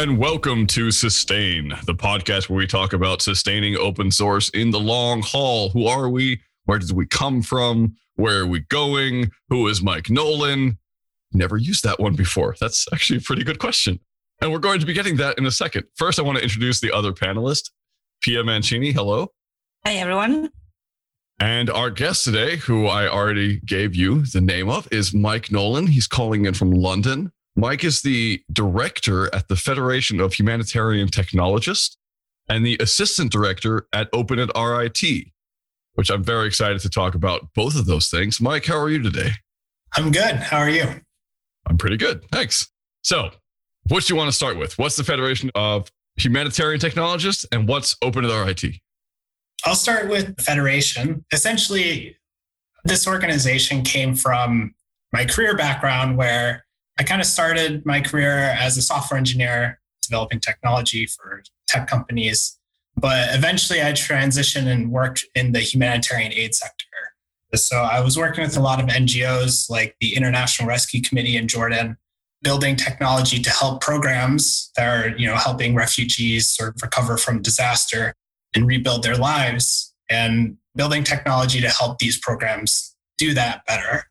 and welcome to Sustain, the podcast where we talk about sustaining open source in the long haul. Who are we? Where did we come from? Where are we going? Who is Mike Nolan? Never used that one before. That's actually a pretty good question. And we're going to be getting that in a second. First, I want to introduce the other panelist, Pia Mancini. Hello. Hi, everyone. And our guest today, who I already gave you the name of, is Mike Nolan. He's calling in from London. Mike is the director at the Federation of Humanitarian Technologists and the assistant director at Open at RIT, which I'm very excited to talk about both of those things. Mike, how are you today? I'm good. How are you? I'm pretty good. Thanks. So, what do you want to start with? What's the Federation of Humanitarian Technologists and what's Open at RIT? I'll start with the Federation. Essentially, this organization came from my career background where I kind of started my career as a software engineer developing technology for tech companies. But eventually I transitioned and worked in the humanitarian aid sector. So I was working with a lot of NGOs like the International Rescue Committee in Jordan, building technology to help programs that are, you know, helping refugees sort of recover from disaster and rebuild their lives and building technology to help these programs do that better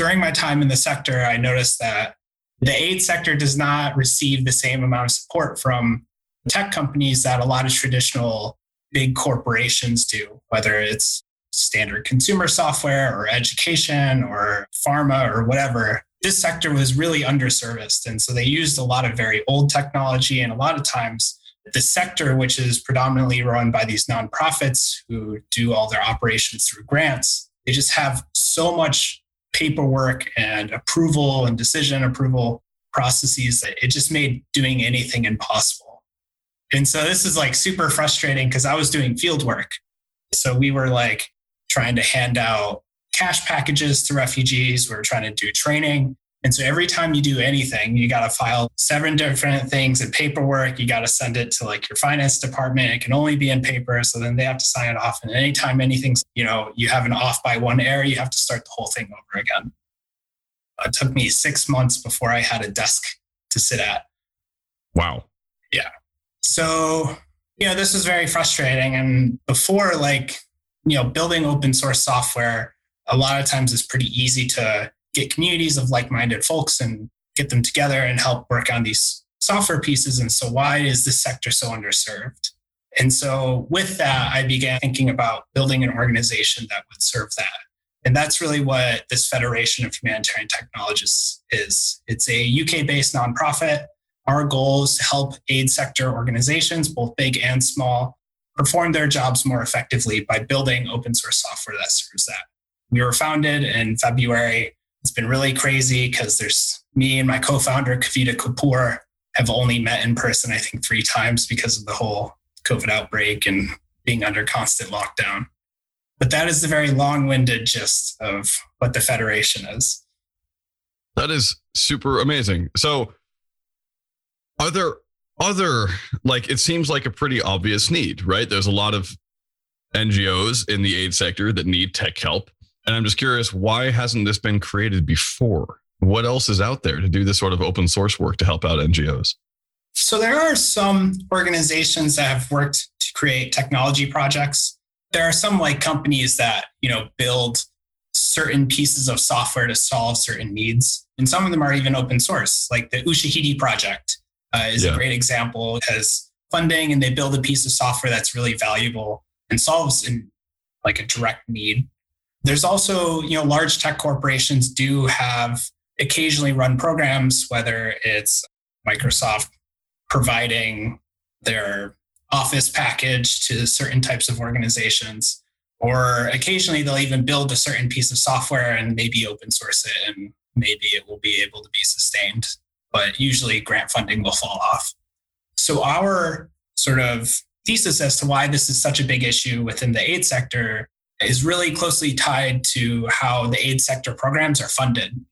during my time in the sector, I noticed that the aid sector does not receive the same amount of support from tech companies that a lot of traditional big corporations do, whether it's standard consumer software or education or pharma or whatever. This sector was really underserviced. And so they used a lot of very old technology. And a lot of times, the sector, which is predominantly run by these nonprofits who do all their operations through grants, they just have so much paperwork and approval and decision approval processes it just made doing anything impossible. And so this is like super frustrating because I was doing field work. So we were like trying to hand out cash packages to refugees. We were trying to do training. And so every time you do anything, you got to file seven different things in paperwork. You got to send it to like your finance department. It can only be in paper. So then they have to sign it off. And anytime anything's, you know, you have an off by one error, you have to start the whole thing over again. Uh, it took me six months before I had a desk to sit at. Wow. Yeah. So, you know, this was very frustrating. And before, like, you know, building open source software, a lot of times is pretty easy to get communities of like-minded folks and get them together and help work on these software pieces. And so why is this sector so underserved? And so with that, I began thinking about building an organization that would serve that. And that's really what this Federation of Humanitarian Technologists is. It's a UK based nonprofit. Our goal is to help aid sector organizations, both big and small, perform their jobs more effectively by building open source software that serves that. We were founded in February it's been really crazy because there's me and my co-founder Kavita Kapoor have only met in person, I think, three times because of the whole COVID outbreak and being under constant lockdown. But that is the very long-winded gist of what the Federation is. That is super amazing. So are there other like it seems like a pretty obvious need, right? There's a lot of NGOs in the aid sector that need tech help. And I'm just curious, why hasn't this been created before? What else is out there to do this sort of open source work to help out NGOs? So there are some organizations that have worked to create technology projects. There are some like companies that, you know, build certain pieces of software to solve certain needs. And some of them are even open source, like the Ushahidi project uh, is yeah. a great example. It has funding and they build a piece of software that's really valuable and solves in like a direct need there's also, you know, large tech corporations do have occasionally run programs, whether it's Microsoft providing their office package to certain types of organizations, or occasionally they'll even build a certain piece of software and maybe open source it and maybe it will be able to be sustained. But usually grant funding will fall off. So our sort of thesis as to why this is such a big issue within the aid sector is really closely tied to how the aid sector programs are funded.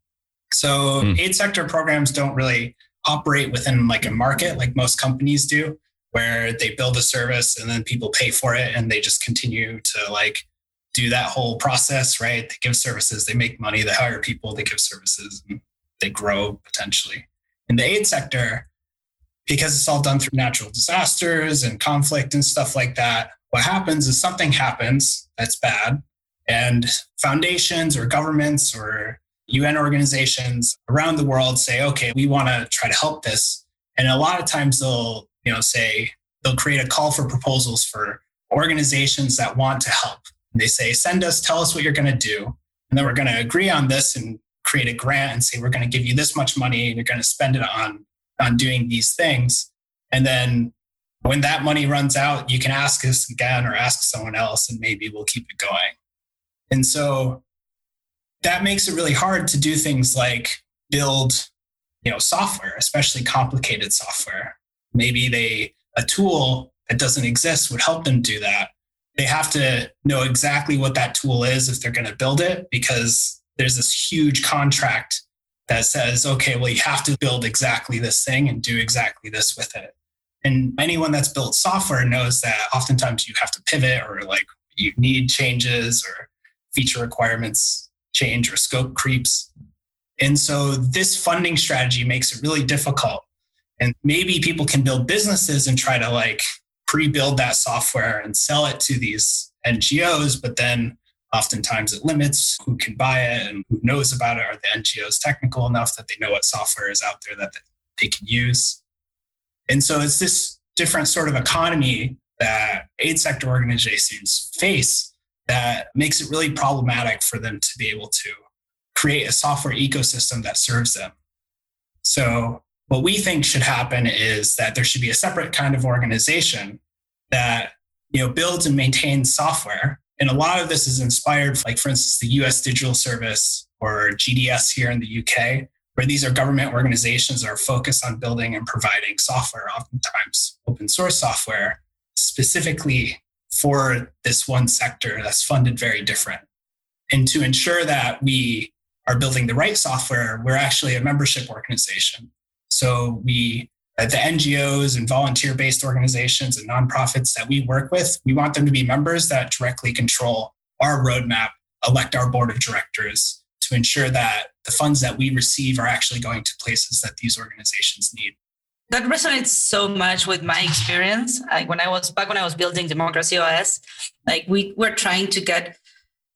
So mm. aid sector programs don't really operate within like a market like most companies do, where they build a service and then people pay for it and they just continue to like do that whole process, right? They give services, they make money, they hire people, they give services, and they grow potentially. In the aid sector, because it's all done through natural disasters and conflict and stuff like that, what happens is something happens that's bad, and foundations or governments or UN organizations around the world say, okay, we want to try to help this. And a lot of times they'll, you know, say they'll create a call for proposals for organizations that want to help. They say, send us, tell us what you're going to do. And then we're going to agree on this and create a grant and say, we're going to give you this much money and you're going to spend it on, on doing these things. And then when that money runs out, you can ask us again or ask someone else and maybe we'll keep it going. And so that makes it really hard to do things like build, you know, software, especially complicated software. Maybe they a tool that doesn't exist would help them do that. They have to know exactly what that tool is if they're going to build it because there's this huge contract that says, okay, well, you have to build exactly this thing and do exactly this with it. And anyone that's built software knows that oftentimes you have to pivot or like you need changes or feature requirements change or scope creeps. And so this funding strategy makes it really difficult. And maybe people can build businesses and try to like pre-build that software and sell it to these NGOs, but then oftentimes it limits who can buy it and who knows about it. Are the NGOs technical enough that they know what software is out there that they can use? And so it's this different sort of economy that aid sector organizations face that makes it really problematic for them to be able to create a software ecosystem that serves them. So what we think should happen is that there should be a separate kind of organization that you know builds and maintains software and a lot of this is inspired like for instance the us digital service or gds here in the uk where these are government organizations that are focused on building and providing software oftentimes open source software specifically for this one sector that's funded very different. And to ensure that we are building the right software we're actually a membership organization. So we, uh, the NGOs and volunteer-based organizations and nonprofits that we work with, we want them to be members that directly control our roadmap, elect our board of directors to ensure that the funds that we receive are actually going to places that these organizations need. That resonates so much with my experience. Like when I was back when I was building Democracy OS, like we were trying to get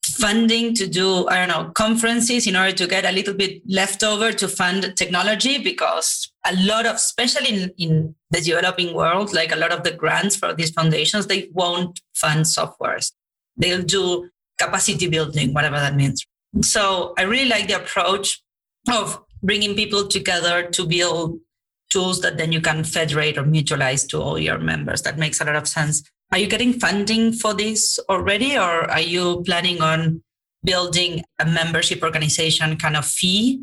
funding to do i don't know conferences in order to get a little bit left over to fund technology because a lot of especially in, in the developing world like a lot of the grants for these foundations they won't fund softwares they'll do capacity building whatever that means so i really like the approach of bringing people together to build tools that then you can federate or mutualize to all your members that makes a lot of sense are you getting funding for this already, or are you planning on building a membership organization kind of fee?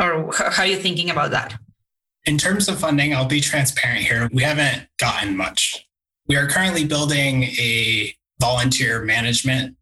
Or how are you thinking about that? In terms of funding, I'll be transparent here. We haven't gotten much. We are currently building a volunteer management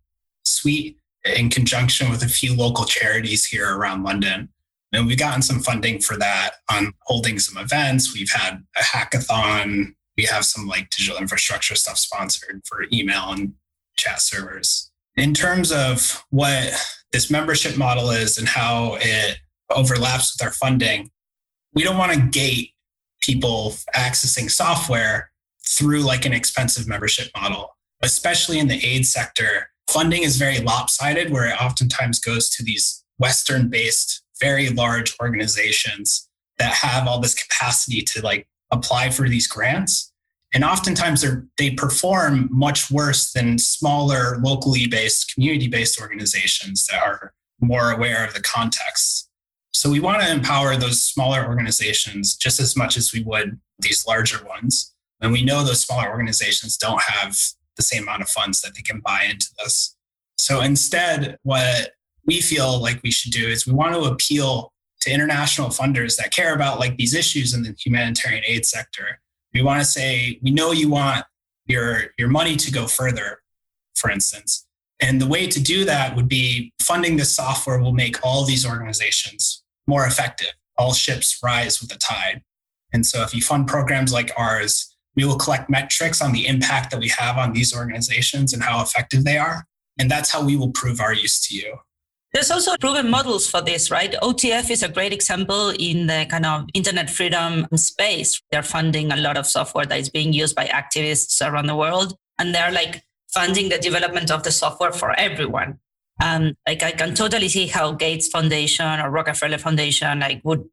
suite in conjunction with a few local charities here around London. And we've gotten some funding for that on holding some events. We've had a hackathon we have some like digital infrastructure stuff sponsored for email and chat servers. In terms of what this membership model is and how it overlaps with our funding, we don't want to gate people accessing software through like an expensive membership model, especially in the aid sector. Funding is very lopsided, where it oftentimes goes to these Western based, very large organizations that have all this capacity to like apply for these grants. And oftentimes they perform much worse than smaller, locally based, community based organizations that are more aware of the context. So we want to empower those smaller organizations just as much as we would these larger ones. And we know those smaller organizations don't have the same amount of funds that they can buy into this. So instead, what we feel like we should do is we want to appeal to international funders that care about like these issues in the humanitarian aid sector. We want to say, we know you want your, your money to go further, for instance. And the way to do that would be funding this software will make all these organizations more effective. All ships rise with the tide. And so if you fund programs like ours, we will collect metrics on the impact that we have on these organizations and how effective they are. And that's how we will prove our use to you. There's also proven models for this, right? OTF is a great example in the kind of internet freedom space. They're funding a lot of software that is being used by activists around the world. And they're like funding the development of the software for everyone. And like I can totally see how Gates Foundation or Rockefeller Foundation like would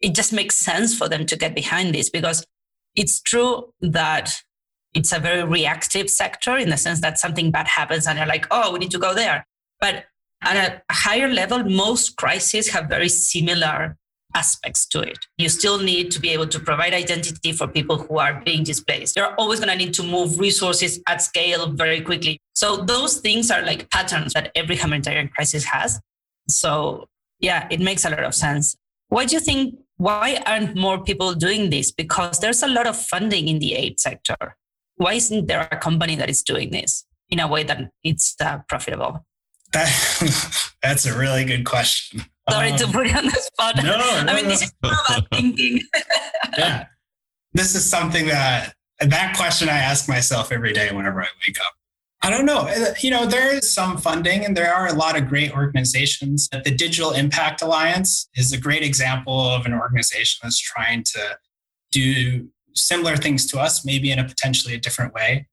it just makes sense for them to get behind this because it's true that it's a very reactive sector in the sense that something bad happens and they're like, oh, we need to go there. But at a higher level, most crises have very similar aspects to it. You still need to be able to provide identity for people who are being displaced. You're always going to need to move resources at scale very quickly. So those things are like patterns that every humanitarian crisis has. So yeah, it makes a lot of sense. Why do you think why aren't more people doing this? Because there's a lot of funding in the aid sector. Why isn't there a company that is doing this in a way that it's uh, profitable? That, that's a really good question. Sorry um, to put you on the spot. No, no I mean, no. this is about thinking. yeah. This is something that, that question I ask myself every day whenever I wake up. I don't know. Uh, you know, there is some funding and there are a lot of great organizations. The Digital Impact Alliance is a great example of an organization that's trying to do similar things to us, maybe in a potentially a different way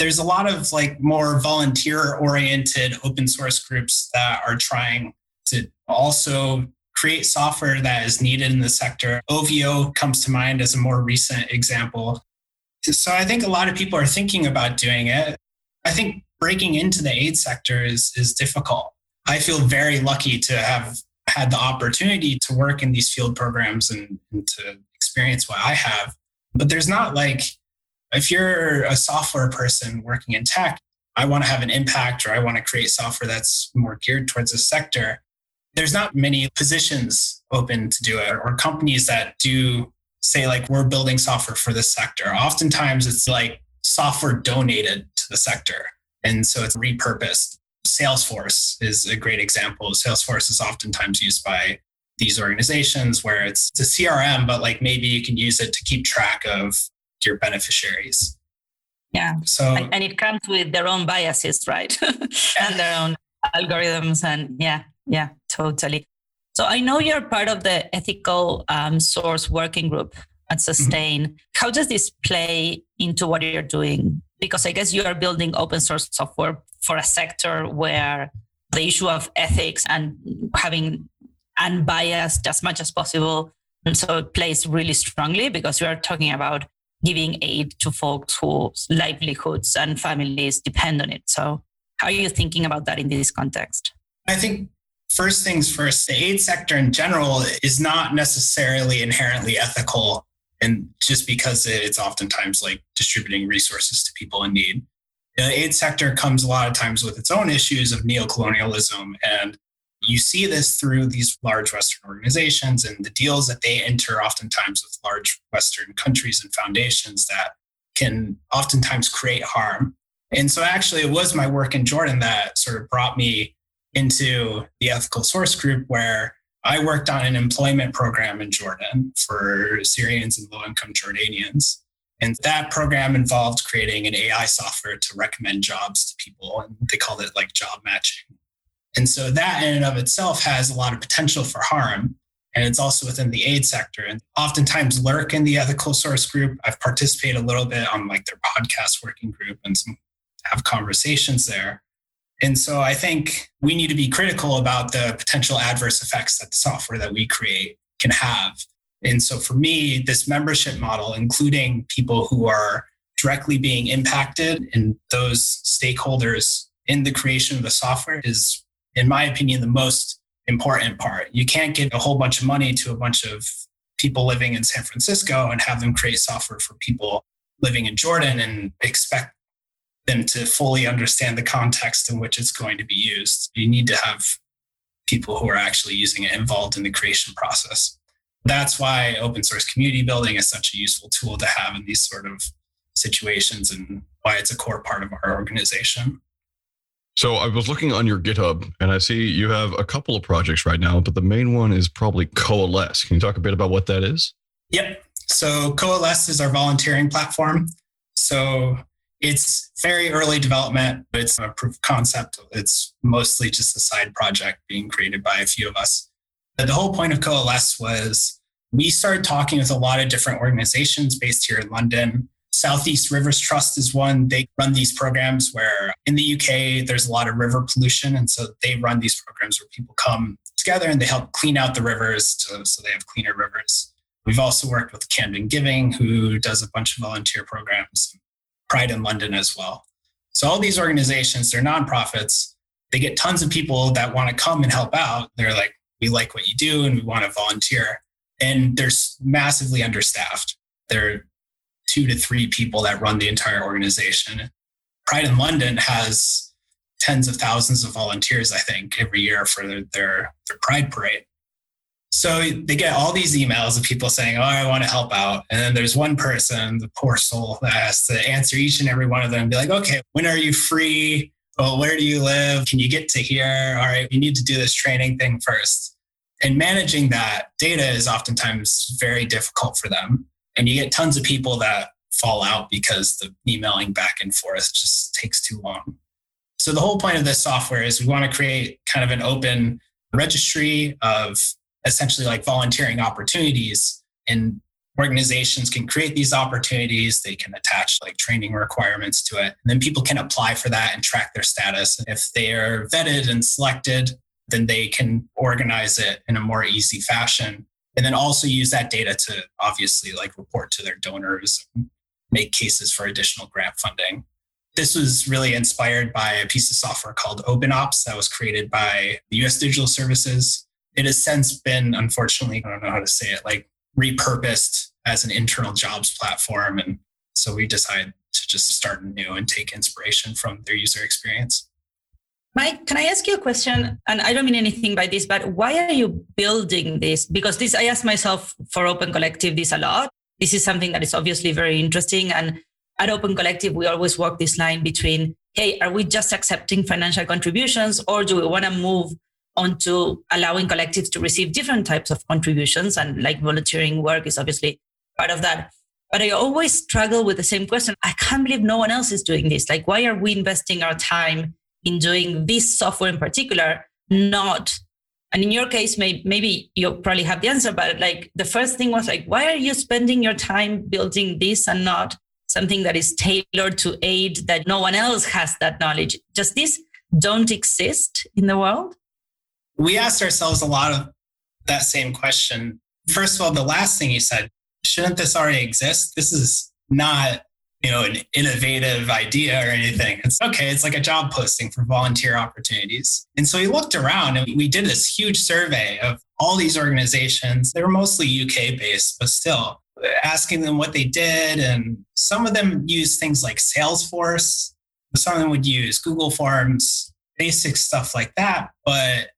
there's a lot of like more volunteer oriented open source groups that are trying to also create software that is needed in the sector. OVO comes to mind as a more recent example. So I think a lot of people are thinking about doing it. I think breaking into the aid sector is, is difficult. I feel very lucky to have had the opportunity to work in these field programs and, and to experience what I have. But there's not like if you're a software person working in tech, I want to have an impact or I want to create software that's more geared towards a sector. There's not many positions open to do it or companies that do say, like, we're building software for this sector. Oftentimes it's like software donated the sector. And so it's repurposed. Salesforce is a great example. Salesforce is oftentimes used by these organizations where it's, it's a CRM, but like maybe you can use it to keep track of your beneficiaries. Yeah. So and it comes with their own biases, right? and their own algorithms and yeah, yeah, totally. So I know you're part of the ethical um, source working group at mm-hmm. Sustain. Mm-hmm. How does this play into what you're doing? Because I guess you are building open source software for a sector where the issue of ethics and having unbiased as much as possible. And so it plays really strongly because we are talking about giving aid to folks whose livelihoods and families depend on it. So, how are you thinking about that in this context? I think first things first, the aid sector in general is not necessarily inherently ethical. And just because it's oftentimes like distributing resources to people in need. The aid sector comes a lot of times with its own issues of neocolonialism and you see this through these large Western organizations and the deals that they enter oftentimes with large Western countries and foundations that can oftentimes create harm. And so, actually, it was my work in Jordan that sort of brought me into the ethical source group where I worked on an employment program in Jordan for Syrians and low income Jordanians. And that program involved creating an AI software to recommend jobs to people. And they called it like job matching. And so that in and of itself has a lot of potential for harm. And it's also within the aid sector. And oftentimes lurk in the ethical source group. I've participated a little bit on like their podcast working group and some have conversations there. And so I think we need to be critical about the potential adverse effects that the software that we create can have. And so for me, this membership model, including people who are directly being impacted and those stakeholders in the creation of the software is in my opinion, the most important part. You can't give a whole bunch of money to a bunch of people living in San Francisco and have them create software for people living in Jordan and expect them to fully understand the context in which it's going to be used. You need to have people who are actually using it involved in the creation process. That's why open source community building is such a useful tool to have in these sort of situations and why it's a core part of our organization. So I was looking on your GitHub and I see you have a couple of projects right now, but the main one is probably Coalesce. Can you talk a bit about what that is? Yep. So Coalesce is our volunteering platform. So It's very early development, but it's a proof of concept. It's mostly just a side project being created by a few of us. But the whole point of Coalesce was we started talking with a lot of different organizations based here in London. Southeast Rivers Trust is one. They run these programs where in the UK, there's a lot of river pollution. And so they run these programs where people come together and they help clean out the rivers to, so they have cleaner rivers. We've also worked with Camden Giving, who does a bunch of volunteer programs, Pride in London as well. So all these organizations, they're nonprofits. They get tons of people that want to come and help out. They're like, we like what you do and we want to volunteer. And they're massively understaffed. There are two to three people that run the entire organization. Pride in London has tens of thousands of volunteers, I think, every year for their, their, their Pride Parade. So they get all these emails of people saying, Oh, I want to help out. And then there's one person, the poor soul, that has to answer each and every one of them and be like, Okay, when are you free? Well, where do you live? Can you get to here? All right, you need to do this training thing first. And managing that data is oftentimes very difficult for them. And you get tons of people that fall out because the emailing back and forth just takes too long. So the whole point of this software is we want to create kind of an open registry of essentially like volunteering opportunities and organizations can create these opportunities. They can attach like training requirements to it. And then people can apply for that and track their status. If they are vetted and selected then they can organize it in a more easy fashion. And then also use that data to obviously like report to their donors make cases for additional grant funding. This was really inspired by a piece of software called OpenOps that was created by the US Digital Services it has since been, unfortunately, I don't know how to say it, like repurposed as an internal jobs platform. And so we decided to just start new and take inspiration from their user experience. Mike, can I ask you a question? And I don't mean anything by this, but why are you building this? Because this, I ask myself for Open Collective this a lot. This is something that is obviously very interesting. And at Open Collective, we always walk this line between, hey, are we just accepting financial contributions or do we want to move onto allowing collectives to receive different types of contributions and like volunteering work is obviously part of that. But i always struggle with the same question. I can't believe no one else is doing this. Like why are we investing our time in doing this software in particular not and in your case may, maybe you probably have the answer but like the first thing was like why are you spending your time building this and not something that is tailored to aid that no one else has that knowledge? Just this don't exist in the world we asked ourselves a lot of that same question. First of all, the last thing you said, shouldn't this already exist? This is not, you know, an innovative idea or anything. It's okay. It's like a job posting for volunteer opportunities. And so we looked around and we did this huge survey of all these organizations. They were mostly UK based, but still asking them what they did. And some of them use things like Salesforce. Some of them would use Google Forms, basic stuff like that. But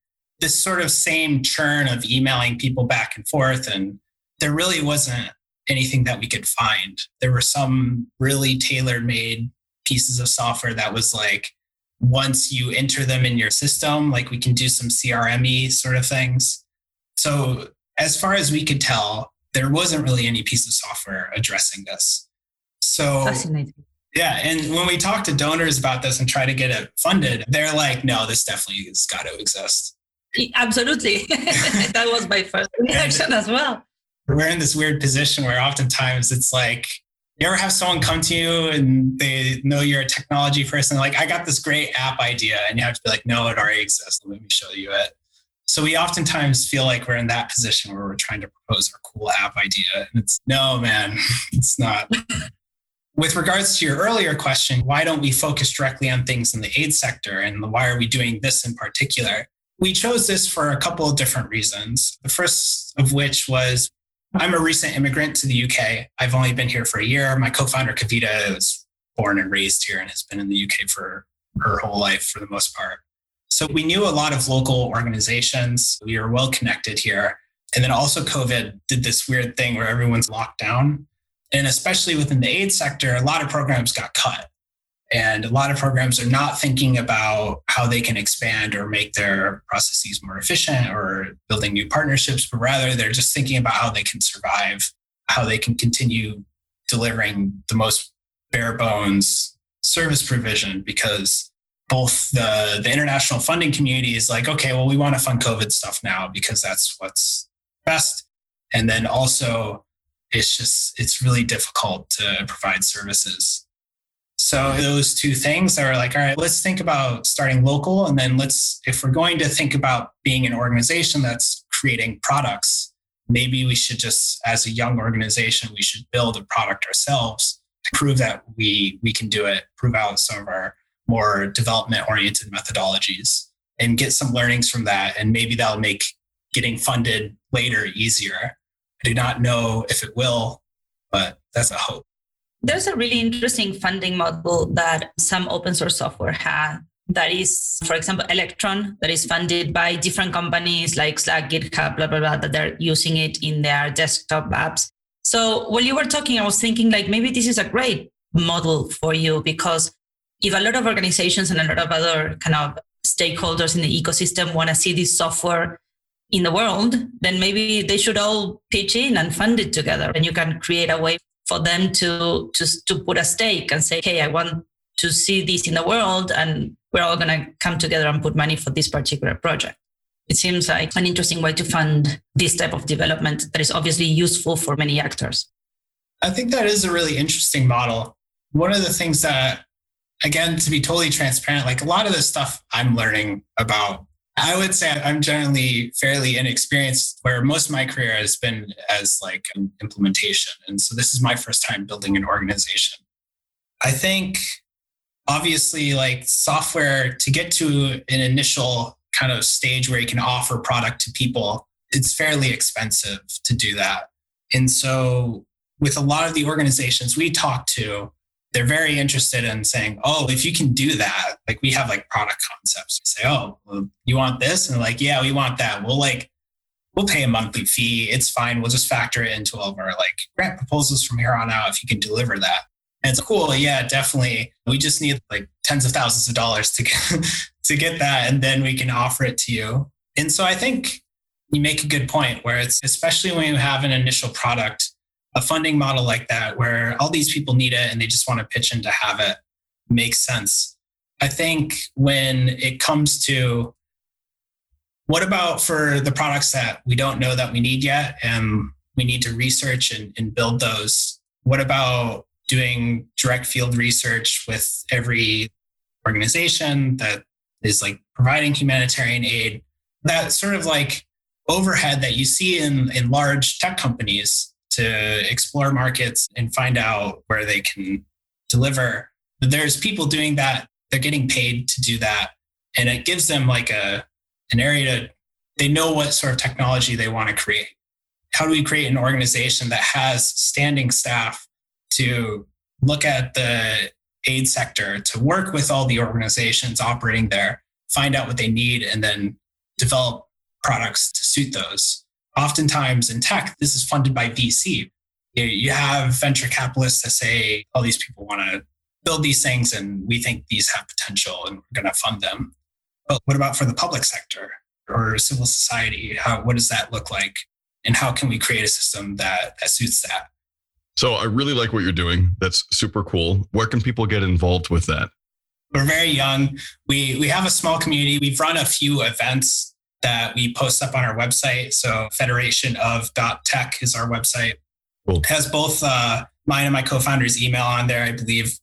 this sort of same churn of emailing people back and forth. And there really wasn't anything that we could find. There were some really tailor made pieces of software that was like, once you enter them in your system, like we can do some CRME sort of things. So, as far as we could tell, there wasn't really any piece of software addressing this. So, yeah. And when we talk to donors about this and try to get it funded, they're like, no, this definitely has got to exist. Absolutely. that was my first reaction as well. We're in this weird position where oftentimes it's like, you ever have someone come to you and they know you're a technology person, like, I got this great app idea, and you have to be like, no, it already exists. Let me show you it. So we oftentimes feel like we're in that position where we're trying to propose our cool app idea. And it's no, man, it's not. With regards to your earlier question, why don't we focus directly on things in the aid sector and why are we doing this in particular? We chose this for a couple of different reasons. The first of which was I'm a recent immigrant to the UK. I've only been here for a year. My co founder, Kavita, was born and raised here and has been in the UK for her whole life for the most part. So we knew a lot of local organizations. We were well connected here. And then also, COVID did this weird thing where everyone's locked down. And especially within the aid sector, a lot of programs got cut. And a lot of programs are not thinking about how they can expand or make their processes more efficient or building new partnerships, but rather they're just thinking about how they can survive, how they can continue delivering the most bare bones service provision because both the, the international funding community is like, okay, well, we want to fund COVID stuff now because that's what's best. And then also, it's just, it's really difficult to provide services. So those two things are like, all right, let's think about starting local. And then let's, if we're going to think about being an organization that's creating products, maybe we should just, as a young organization, we should build a product ourselves to prove that we, we can do it, prove out some of our more development oriented methodologies and get some learnings from that. And maybe that'll make getting funded later easier. I do not know if it will, but that's a hope. There's a really interesting funding model that some open source software has that is, for example, Electron, that is funded by different companies like Slack, GitHub, blah, blah, blah, that they're using it in their desktop apps. So while you were talking, I was thinking like maybe this is a great model for you because if a lot of organizations and a lot of other kind of stakeholders in the ecosystem want to see this software in the world, then maybe they should all pitch in and fund it together. And you can create a way for them to, to, to put a stake and say, hey, I want to see this in the world. And we're all going to come together and put money for this particular project. It seems like an interesting way to fund this type of development that is obviously useful for many actors. I think that is a really interesting model. One of the things that, again, to be totally transparent, like a lot of the stuff I'm learning about I would say I'm generally fairly inexperienced where most of my career has been as like an implementation. And so this is my first time building an organization. I think obviously like software to get to an initial kind of stage where you can offer product to people, it's fairly expensive to do that. And so with a lot of the organizations we talk to, they're very interested in saying, oh, if you can do that, like we have like product concepts. We say, oh, well, you want this? And like, yeah, we want that. We'll like, we'll pay a monthly fee. It's fine. We'll just factor it into all of our like grant proposals from here on out if you can deliver that. And it's cool. Yeah, definitely. We just need like tens of thousands of dollars to get, to get that. And then we can offer it to you. And so I think you make a good point where it's especially when you have an initial product a funding model like that where all these people need it and they just want to pitch in to have it makes sense. I think when it comes to what about for the products that we don't know that we need yet and we need to research and, and build those? What about doing direct field research with every organization that is like providing humanitarian aid? That sort of like overhead that you see in, in large tech companies to explore markets and find out where they can deliver. But there's people doing that. They're getting paid to do that. And it gives them like a an area to they know what sort of technology they want to create. How do we create an organization that has standing staff to look at the aid sector, to work with all the organizations operating there, find out what they need, and then develop products to suit those? Oftentimes in tech, this is funded by VC. You have venture capitalists that say, oh, these people want to build these things and we think these have potential and we're going to fund them. But what about for the public sector or civil society? How, what does that look like? And how can we create a system that, that suits that? So I really like what you're doing. That's super cool. Where can people get involved with that? We're very young. We we have a small community. We've run a few events that we post up on our website. So federation of tech is our website. Cool. It has both uh, mine and my co-founder's email on there, I believe.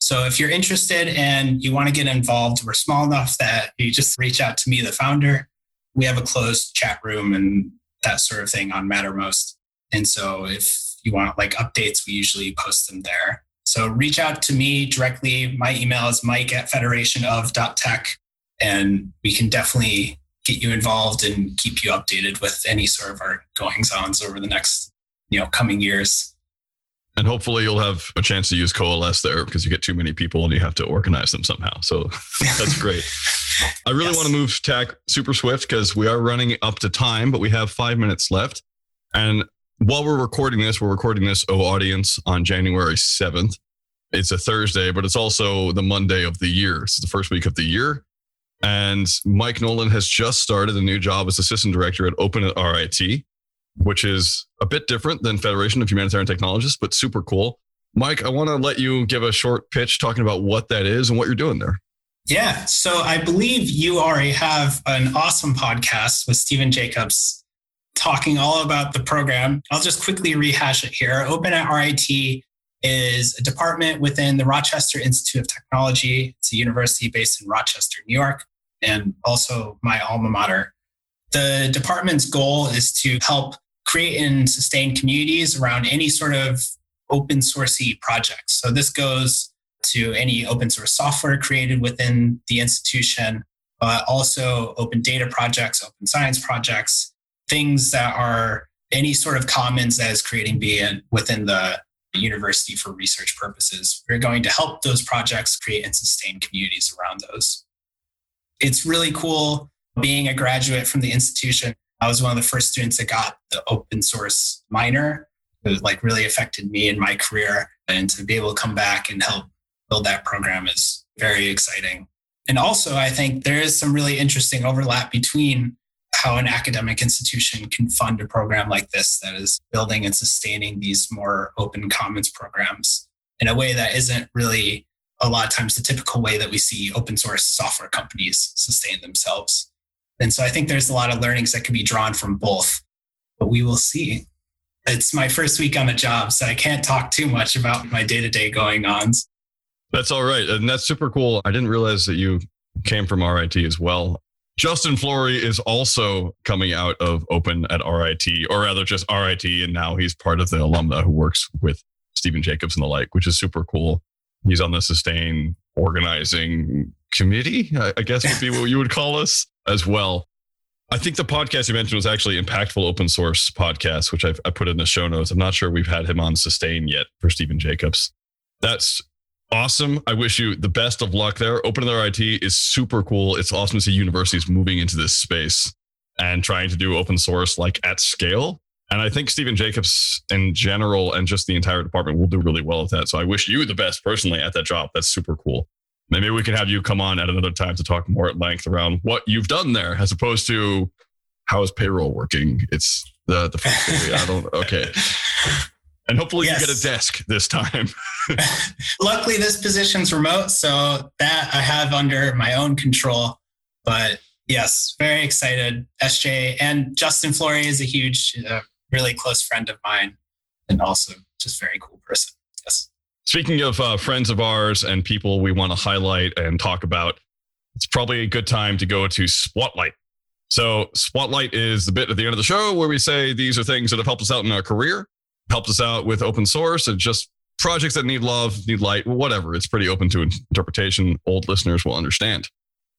So if you're interested and you want to get involved, we're small enough that you just reach out to me, the founder. We have a closed chat room and that sort of thing on Mattermost. And so if you want like updates, we usually post them there. So reach out to me directly. My email is mike at federation of tech. And we can definitely get you involved and keep you updated with any sort of our goings ons over the next you know coming years. And hopefully you'll have a chance to use coalesce there because you get too many people and you have to organize them somehow. So that's great. I really yes. want to move tack super swift because we are running up to time but we have five minutes left. And while we're recording this we're recording this oh audience on january 7th it's a thursday but it's also the monday of the year. It's the first week of the year and Mike Nolan has just started a new job as assistant director at Open at RIT, which is a bit different than Federation of Humanitarian Technologists, but super cool. Mike, I want to let you give a short pitch talking about what that is and what you're doing there. Yeah. So I believe you already have an awesome podcast with Stephen Jacobs talking all about the program. I'll just quickly rehash it here. Open at RIT is a department within the Rochester Institute of Technology. It's a university based in Rochester, New York, and also my alma mater. The department's goal is to help create and sustain communities around any sort of open sourcey projects. So this goes to any open source software created within the institution, but also open data projects, open science projects, things that are any sort of commons that is creating being within the university for research purposes. We're going to help those projects create and sustain communities around those. It's really cool being a graduate from the institution. I was one of the first students that got the open source minor. It like really affected me in my career. And to be able to come back and help build that program is very exciting. And also, I think there is some really interesting overlap between how an academic institution can fund a program like this that is building and sustaining these more open commons programs in a way that isn't really a lot of times the typical way that we see open source software companies sustain themselves. And so I think there's a lot of learnings that can be drawn from both, but we will see. It's my first week on the job, so I can't talk too much about my day to day going ons. That's all right. And that's super cool. I didn't realize that you came from RIT as well. Justin Flory is also coming out of Open at RIT, or rather just RIT, and now he's part of the alumna who works with Stephen Jacobs and the like, which is super cool. He's on the sustain organizing committee, I guess would be what you would call us as well. I think the podcast you mentioned was actually Impactful Open Source Podcast, which I've, I put in the show notes. I'm not sure we've had him on sustain yet for Stephen Jacobs. That's awesome. I wish you the best of luck there. Open at RIT is super cool. It's awesome to see universities moving into this space and trying to do open source like at scale. And I think Stephen Jacobs in general and just the entire department will do really well with that. So I wish you the best personally at that job. That's super cool. Maybe we can have you come on at another time to talk more at length around what you've done there as opposed to how is payroll working? It's the the I don't okay. And hopefully yes. you get a desk this time. Luckily, this position's remote, so that I have under my own control. But yes, very excited. SJ and Justin Flory is a huge, uh, really close friend of mine, and also just very cool person. Yes. Speaking of uh, friends of ours and people we want to highlight and talk about, it's probably a good time to go to Spotlight. So, Spotlight is the bit at the end of the show where we say these are things that have helped us out in our career helped us out with open source and just projects that need love, need light, whatever. It's pretty open to interpretation. Old listeners will understand.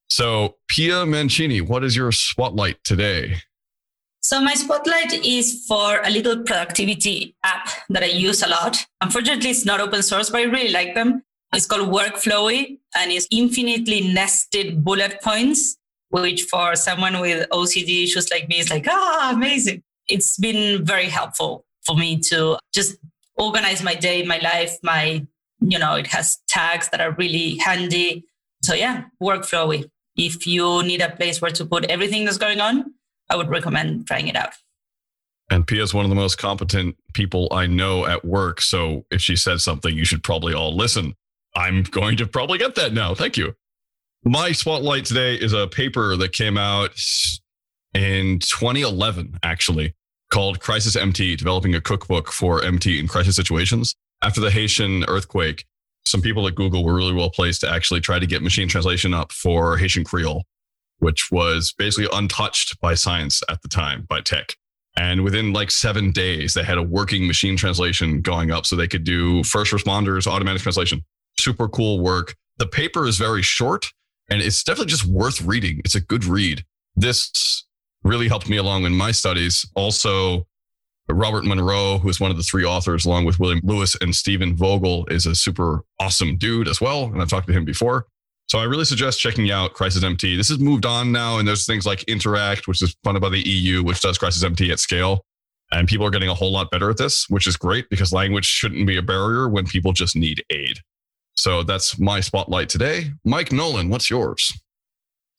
So, Pia Mancini, what is your spotlight today? So, my spotlight is for a little productivity app that I use a lot. Unfortunately, it's not open source, but I really like them. It's called Workflowy and it's infinitely nested bullet points, which for someone with OCD issues like me is like, ah, amazing. It's been very helpful for me to just organize my day, my life, my, you know, it has tags that are really handy. So yeah, workflowy. If you need a place where to put everything that's going on, I would recommend trying it out. And Pia is one of the most competent people I know at work. So if she says something, you should probably all listen. I'm going to probably get that now. Thank you. My spotlight today is a paper that came out in 2011, actually called Crisis MT, developing a cookbook for MT in crisis situations. After the Haitian earthquake, some people at Google were really well placed to actually try to get machine translation up for Haitian Creole, which was basically untouched by science at the time, by tech. And within like seven days, they had a working machine translation going up so they could do first responders, automatic translation. Super cool work. The paper is very short and it's definitely just worth reading. It's a good read. This really helped me along in my studies. Also, Robert Munro, who is one of the three authors, along with William Lewis and Stephen Vogel, is a super awesome dude as well. And I've talked to him before. So I really suggest checking out Crisis MT. This has moved on now, and there's things like Interact, which is funded by the EU, which does Crisis MT at scale. And people are getting a whole lot better at this, which is great because language shouldn't be a barrier when people just need aid. So that's my spotlight today. Mike Nolan, what's yours?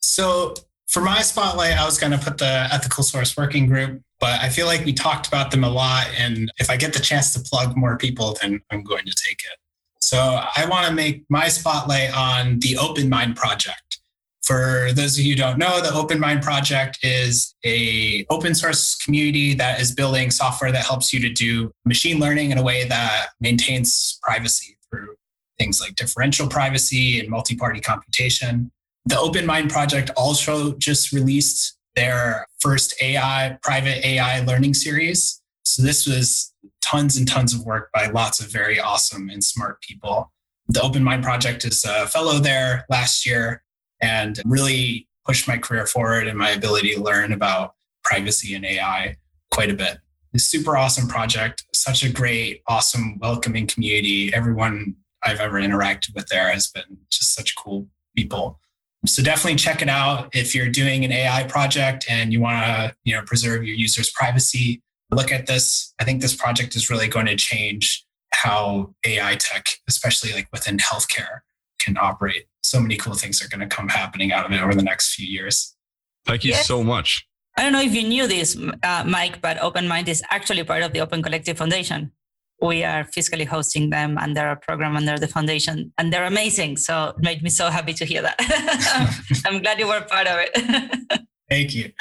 So for my spotlight, I was going to put the ethical source working group, but I feel like we talked about them a lot. And if I get the chance to plug more people, then I'm going to take it. So I want to make my spotlight on the OpenMined Project. For those of you who don't know, the OpenMined Project is a open source community that is building software that helps you to do machine learning in a way that maintains privacy through things like differential privacy and multi-party computation. The OpenMined Project also just released their first AI, private AI learning series. So this was tons and tons of work by lots of very awesome and smart people. The OpenMined Project is a fellow there last year and really pushed my career forward and my ability to learn about privacy and AI quite a bit. A super awesome project, such a great, awesome, welcoming community. Everyone I've ever interacted with there has been just such cool people. So definitely check it out if you're doing an AI project and you want to, you know, preserve your users' privacy. Look at this. I think this project is really going to change how AI tech, especially like within healthcare, can operate. So many cool things are going to come happening out of it over the next few years. Thank you yes. so much. I don't know if you knew this, uh, Mike, but OpenMined is actually part of the Open Collective Foundation we are physically hosting them under a program under the foundation and they're amazing. So it made me so happy to hear that. I'm glad you were part of it. Thank you.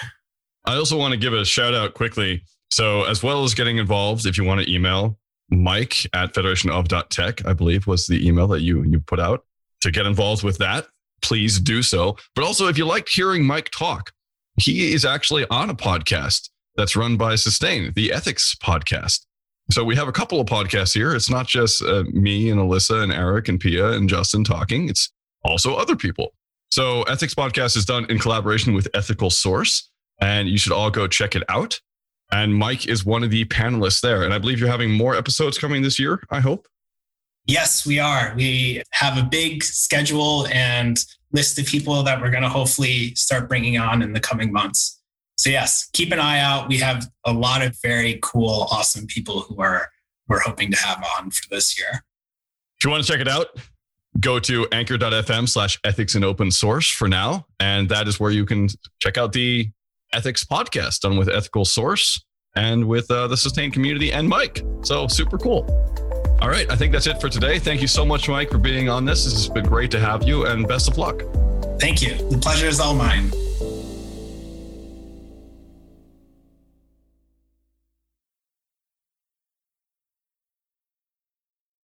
I also want to give a shout out quickly. So as well as getting involved if you want to email mike at federationof.tech i believe was the email that you you put out to get involved with that please do so. But also if you like hearing mike talk he is actually on a podcast that's run by sustain the ethics podcast so we have a couple of podcasts here. It's not just uh, me and Alyssa and Eric and Pia and Justin talking. It's also other people. So Ethics Podcast is done in collaboration with Ethical Source, and you should all go check it out. And Mike is one of the panelists there. And I believe you're having more episodes coming this year, I hope. Yes, we are. We have a big schedule and list of people that we're going to hopefully start bringing on in the coming months. So yes, keep an eye out. We have a lot of very cool, awesome people who are we're hoping to have on for this year. If you want to check it out, go to anchor.fm slash ethics and open source for now. And that is where you can check out the ethics podcast done with ethical source and with uh, the Sustained community and Mike. So super cool. All right. I think that's it for today. Thank you so much, Mike, for being on this. This has been great to have you and best of luck. Thank you. The pleasure is all mine.